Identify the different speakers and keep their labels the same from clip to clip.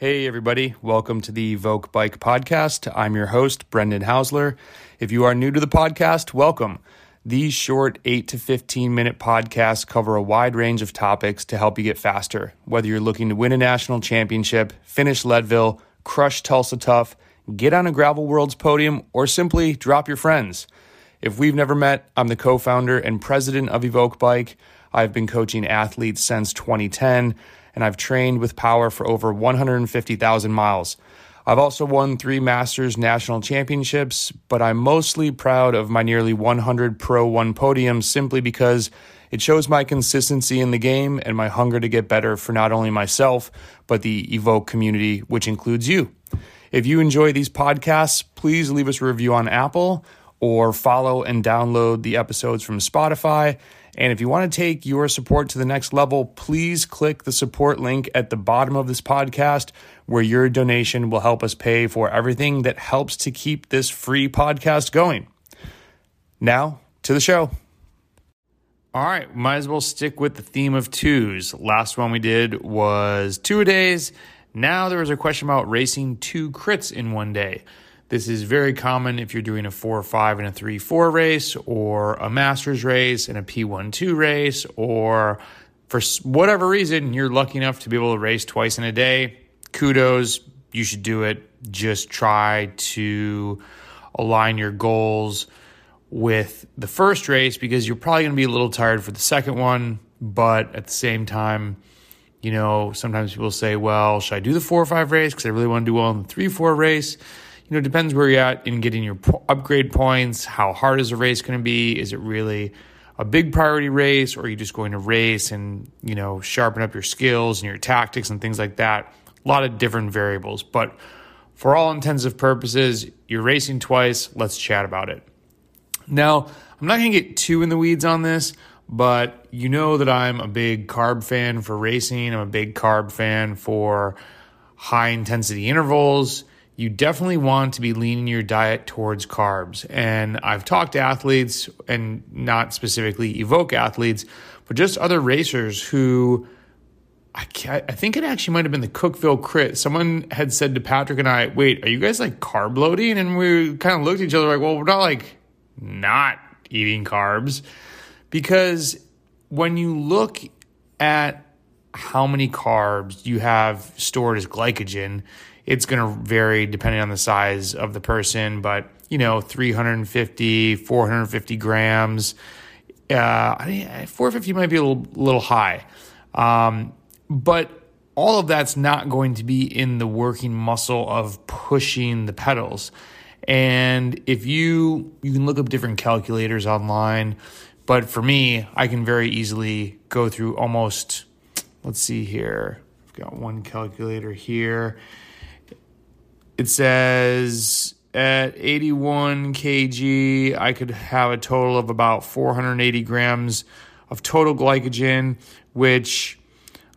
Speaker 1: Hey, everybody. Welcome to the Evoq Bike Podcast. I'm your host, Brendan Housler. If you are new to the podcast, welcome. These short 8 to 15 minute podcasts cover a wide range of topics to help you get faster. Whether you're looking to win a national championship, finish Leadville, crush Tulsa Tough, get on a Gravel Worlds podium, or simply drop your friends. If we've never met, I'm the co founder and president of Evoq Bike. I've been coaching athletes since 2010 and I've trained with power for over 150,000 miles. I've also won three Masters national championships, but I'm mostly proud of my nearly 100 Pro 1 podiums simply because it shows my consistency in the game and my hunger to get better for not only myself, but the Evoq community, which includes you. If you enjoy these podcasts, please leave us a review on Apple or follow and download the episodes from Spotify. And if you want to take your support to the next level, please click the support link at the bottom of this podcast, where your donation will help us pay for everything that helps to keep this free podcast going. Now to the show. All right, might as well stick with the theme of twos. Last one we did was two days. Now there was a question about racing two crits in one day. This is very common if you're doing a 4 5 and a 3 4 race, or a master's race and a P1 2 race, or for whatever reason you're lucky enough to be able to race twice in a day. Kudos, you should do it. Just try to align your goals with the first race because you're probably going to be a little tired for the second one, but at the same time, you know, sometimes people say, well, should I do the 4 or 5 race because I really want to do well in the 3 4 race? You know, it depends where you're at in getting your upgrade points. How hard is the race going to be? Is it really a big priority race, or are you just going to race and you know sharpen up your skills and your tactics and things like that? A lot of different variables, but for all intensive purposes, you're racing twice. Let's chat about it. Now, I'm not going to get too in the weeds on this, but you know that I'm a big carb fan for racing. I'm a big carb fan for high intensity intervals you definitely want to be leaning your diet towards carbs. And I've talked to athletes, and not specifically Evoq athletes, but just other racers who I, I think it actually might have been the Cookeville crit. Someone had said to Patrick and I, "Wait, are you guys like carb loading?" And we kind of looked at each other like, "Well, we're not like not eating carbs," because when you look at how many carbs you have stored as glycogen, it's going to vary depending on the size of the person, but you know, 350, 450 grams. Uh, 450 might be a little, little high. Um, but all of that's not going to be in the working muscle of pushing the pedals. And if you you can look up different calculators online, but for me, I can very easily go through almost let's see here. I've got one calculator here. It says at 81 kg, I could have a total of about 480 grams of total glycogen, which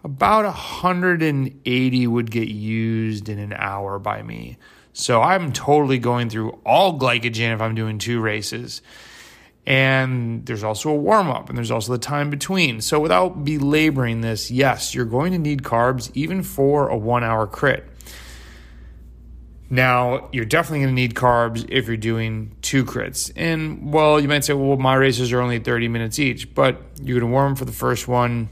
Speaker 1: about 180 would get used in an hour by me. So I'm totally going through all glycogen if I'm doing two races. And there's also a warm up and there's also the time between. So without belaboring this, yes, you're going to need carbs even for a one hour crit. Now, you're definitely going to need carbs if you're doing two crits. And, well, you might say, well, my races are only 30 minutes each, but you're going to warm for the first one.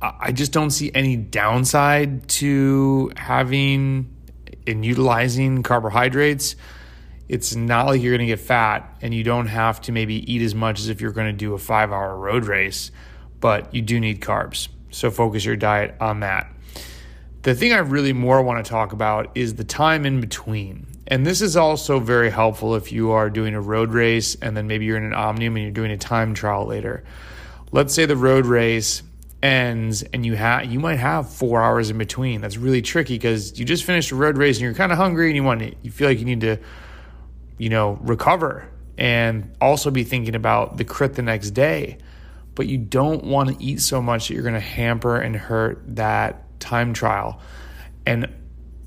Speaker 1: I just don't see any downside to having and utilizing carbohydrates. It's not like you're going to get fat and you don't have to maybe eat as much as if you're going to do a five hour road race, but you do need carbs. So focus your diet on that. The thing I really more want to talk about is the time in between. And this is also very helpful if you are doing a road race and then maybe you're in an omnium and you're doing a time trial later. Let's say the road race ends and you have you might have 4 hours in between. That's really tricky because you just finished a road race and you're kind of hungry and you want to, you feel like you need to you know, recover and also be thinking about the crit the next day. But you don't want to eat so much that you're going to hamper and hurt that time trial. And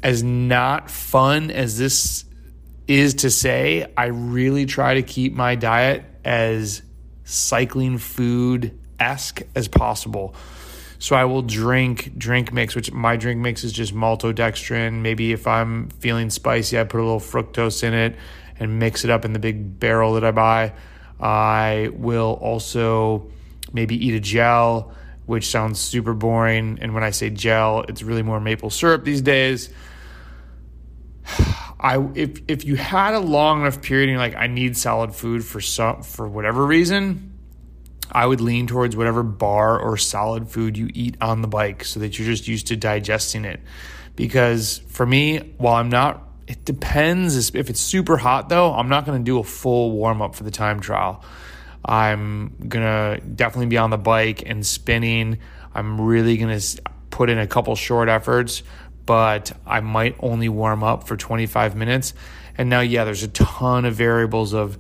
Speaker 1: as not fun as this is to say, I really try to keep my diet as cycling food esque as possible. So I will drink drink mix, which my drink mix is just maltodextrin. Maybe if I'm feeling spicy, I put a little fructose in it and mix it up in the big barrel that I buy. I will also maybe eat a gel, which sounds super boring. And when I say gel, it's really more maple syrup these days. I if if you had a long enough period and you're like I need solid food for some for whatever reason, I would lean towards whatever bar or solid food you eat on the bike so that you're just used to digesting it. Because for me, while I'm not, it depends. If it's super hot though, I'm not going to do a full warm up for the time trial. I'm to definitely be on the bike and spinning. I'm really to put in a couple short efforts, but I might only warm up for 25 minutes. And now, yeah, there's a ton of variables of,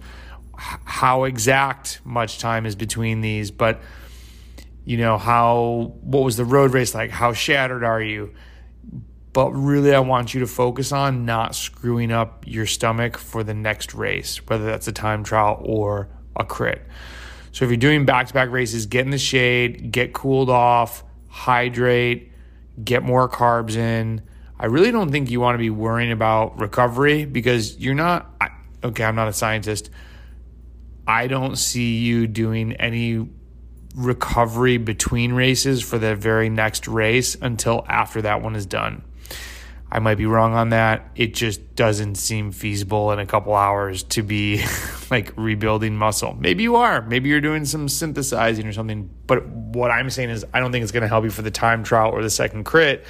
Speaker 1: how exact much time is between these, but you know, how what was the road race like? How shattered are you? But really, I want you to focus on not screwing up your stomach for the next race, whether that's a time trial or a crit. So if you're doing back to back races, get in the shade, get cooled off, hydrate, get more carbs in. I really don't think you want to be worrying about recovery because you're not. Okay, I'm not a scientist I don't see you doing any recovery between races for the very next race until after that one is done. I might be wrong on that. It just doesn't seem feasible in a couple hours to be like rebuilding muscle. Maybe you are. Maybe you're doing some synthesizing or something. But what I'm saying is, I don't think it's going to help you for the time trial or the second crit.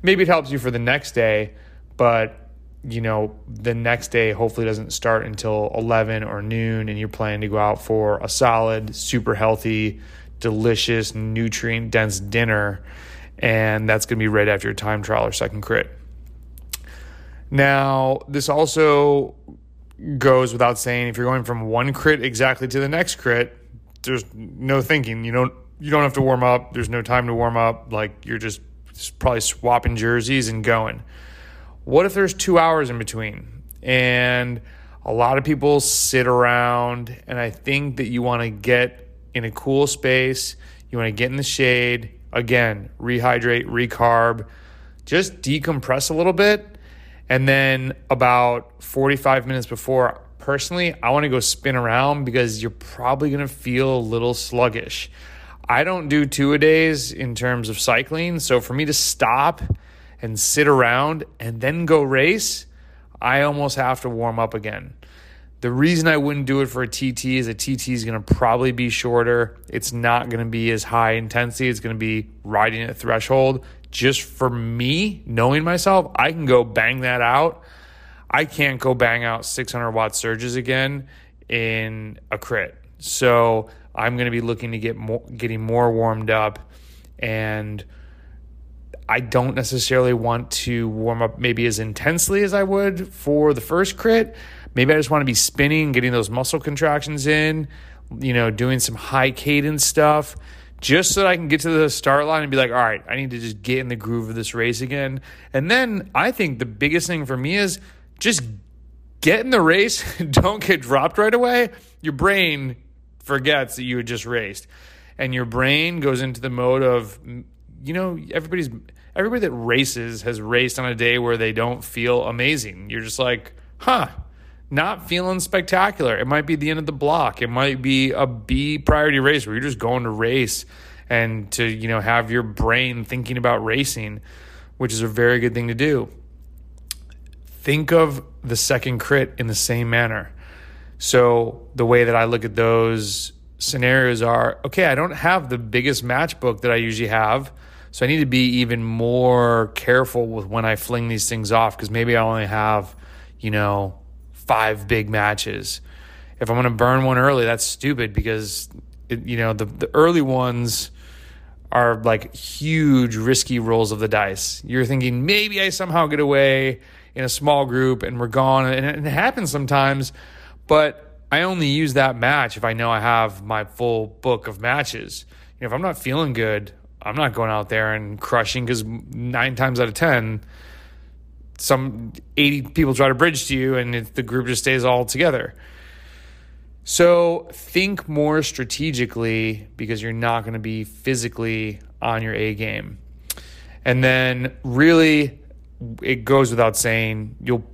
Speaker 1: Maybe it helps you for the next day, but you know, the next day hopefully doesn't start until 11 or noon, and you're planning to go out for a solid, super healthy, delicious, nutrient dense dinner. And that's going to be right after your time trial or second crit. Now, this also goes without saying if you're going from one crit exactly to the next crit, there's no thinking. You don't you don't have to warm up. There's no time to warm up. Like you're just probably swapping jerseys and going. What if there's two hours in between? And a lot of people sit around, and I think that you want to get in a cool space. You want to get in the shade. Again, rehydrate, recarb, just decompress a little bit. And then about 45 minutes before, personally, I want to go spin around because you're probably going to feel a little sluggish. I don't do two a days in terms of cycling. So for me to stop and sit around and then go race, I almost have to warm up again. The reason I wouldn't do it for a TT is a TT is going to probably be shorter. It's not going to be as high intensity. It's going to be riding at threshold. Just for me, knowing myself, I can go bang that out. I can't go bang out 600 watt surges again in a crit. So I'm going to be looking to get more, getting more warmed up and I don't necessarily want to warm up maybe as intensely as I would for the first crit. Maybe I just want to be spinning, getting those muscle contractions in, you know, doing some high cadence stuff just so that I can get to the start line and be like, all right, I need to just get in the groove of this race again. And then I think the biggest thing for me is just get in the race, don't get dropped right away. Your brain forgets that you had just raced. And your brain goes into the mode of, you know, everybody's everybody that races has raced on a day where they don't feel amazing. You're just like, huh, not feeling spectacular. It might be the end of the block. It might be a B priority race where you're just going to race and to, you know, have your brain thinking about racing, which is a very good thing to do. Think of the second crit in the same manner. So the way that I look at those scenarios are okay, I don't have the biggest matchbook that I usually have. So I need to be even more careful with when I fling these things off because maybe I only have, you know, five big matches. If I'm going to burn one early, that's stupid because, it, you know, the, the early ones are like huge risky rolls of the dice. You're thinking maybe I somehow get away in a small group and we're gone. And it happens sometimes, but I only use that match if I know I have my full book of matches. You know, if I'm not feeling good, I'm not going out there and crushing because nine times out of 10, some 80 people try to bridge to you and it, the group just stays all together. So think more strategically because you're not going to be physically on your A game. And then really it goes without saying, you'll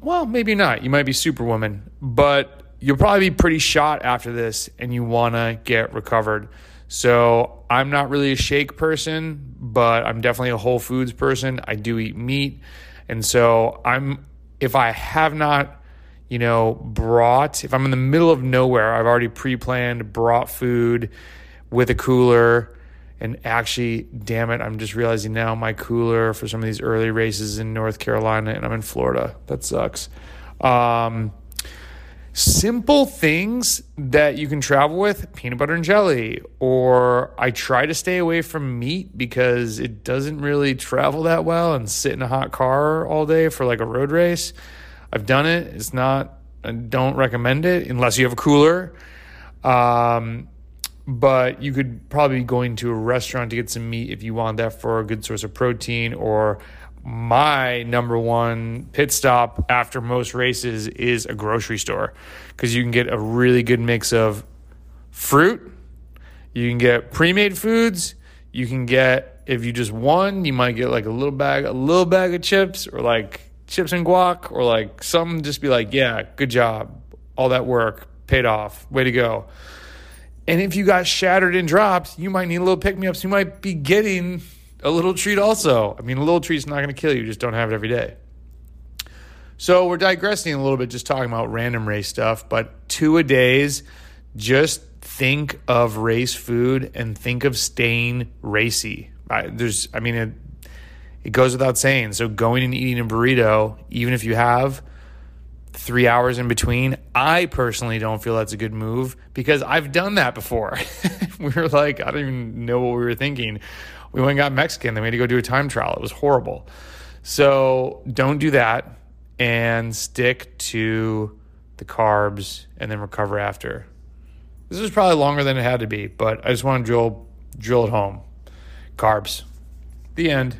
Speaker 1: well, maybe not. You might be superwoman, but you'll probably be pretty shot after this and you want to get recovered. So, I'm not really a shake person, but I'm definitely a whole foods person. I do eat meat. And so, I'm if I have not you know, brought, if I'm in the middle of nowhere, I've already pre planned, brought food with a cooler. And actually, damn it, I'm just realizing now my cooler for some of these early races in North Carolina, and I'm in Florida. That sucks. Um, simple things that you can travel with peanut butter and jelly or i try to stay away from meat because it doesn't really travel that well and sit in a hot car all day for like a road race I've done it. It's not, I don't recommend it unless you have a cooler. Um, but you could probably be going to a restaurant to get some meat if you want that for a good source of protein. Or my number one pit stop after most races is a grocery store because you can get a really good mix of fruit, you can get pre made foods, you can get, if you just won, you might get like a little bag, a little bag of chips or like chips and guac or like some just be like, yeah, good job. All that work paid off. Way to go. And if you got shattered and dropped, you might need a little pick me ups. You might be getting a little treat also. I mean, a little treat's not going to kill you, just don't have it every day. So we're digressing a little bit, just talking about random race stuff, but two a days, just think of race food and think of staying racy. I, there's, I mean, it, it goes without saying. So going and eating a burrito, even if you have three hours in between, I personally don't feel that's a good move because I've done that before. we were like, I don't even know what we were thinking. We went and got Mexican, then we had to go do a time trial. It was horrible. So don't do that and stick to the carbs and then recover after. This was probably longer than it had to be, but I just want to drill drill it home. Carbs. The end.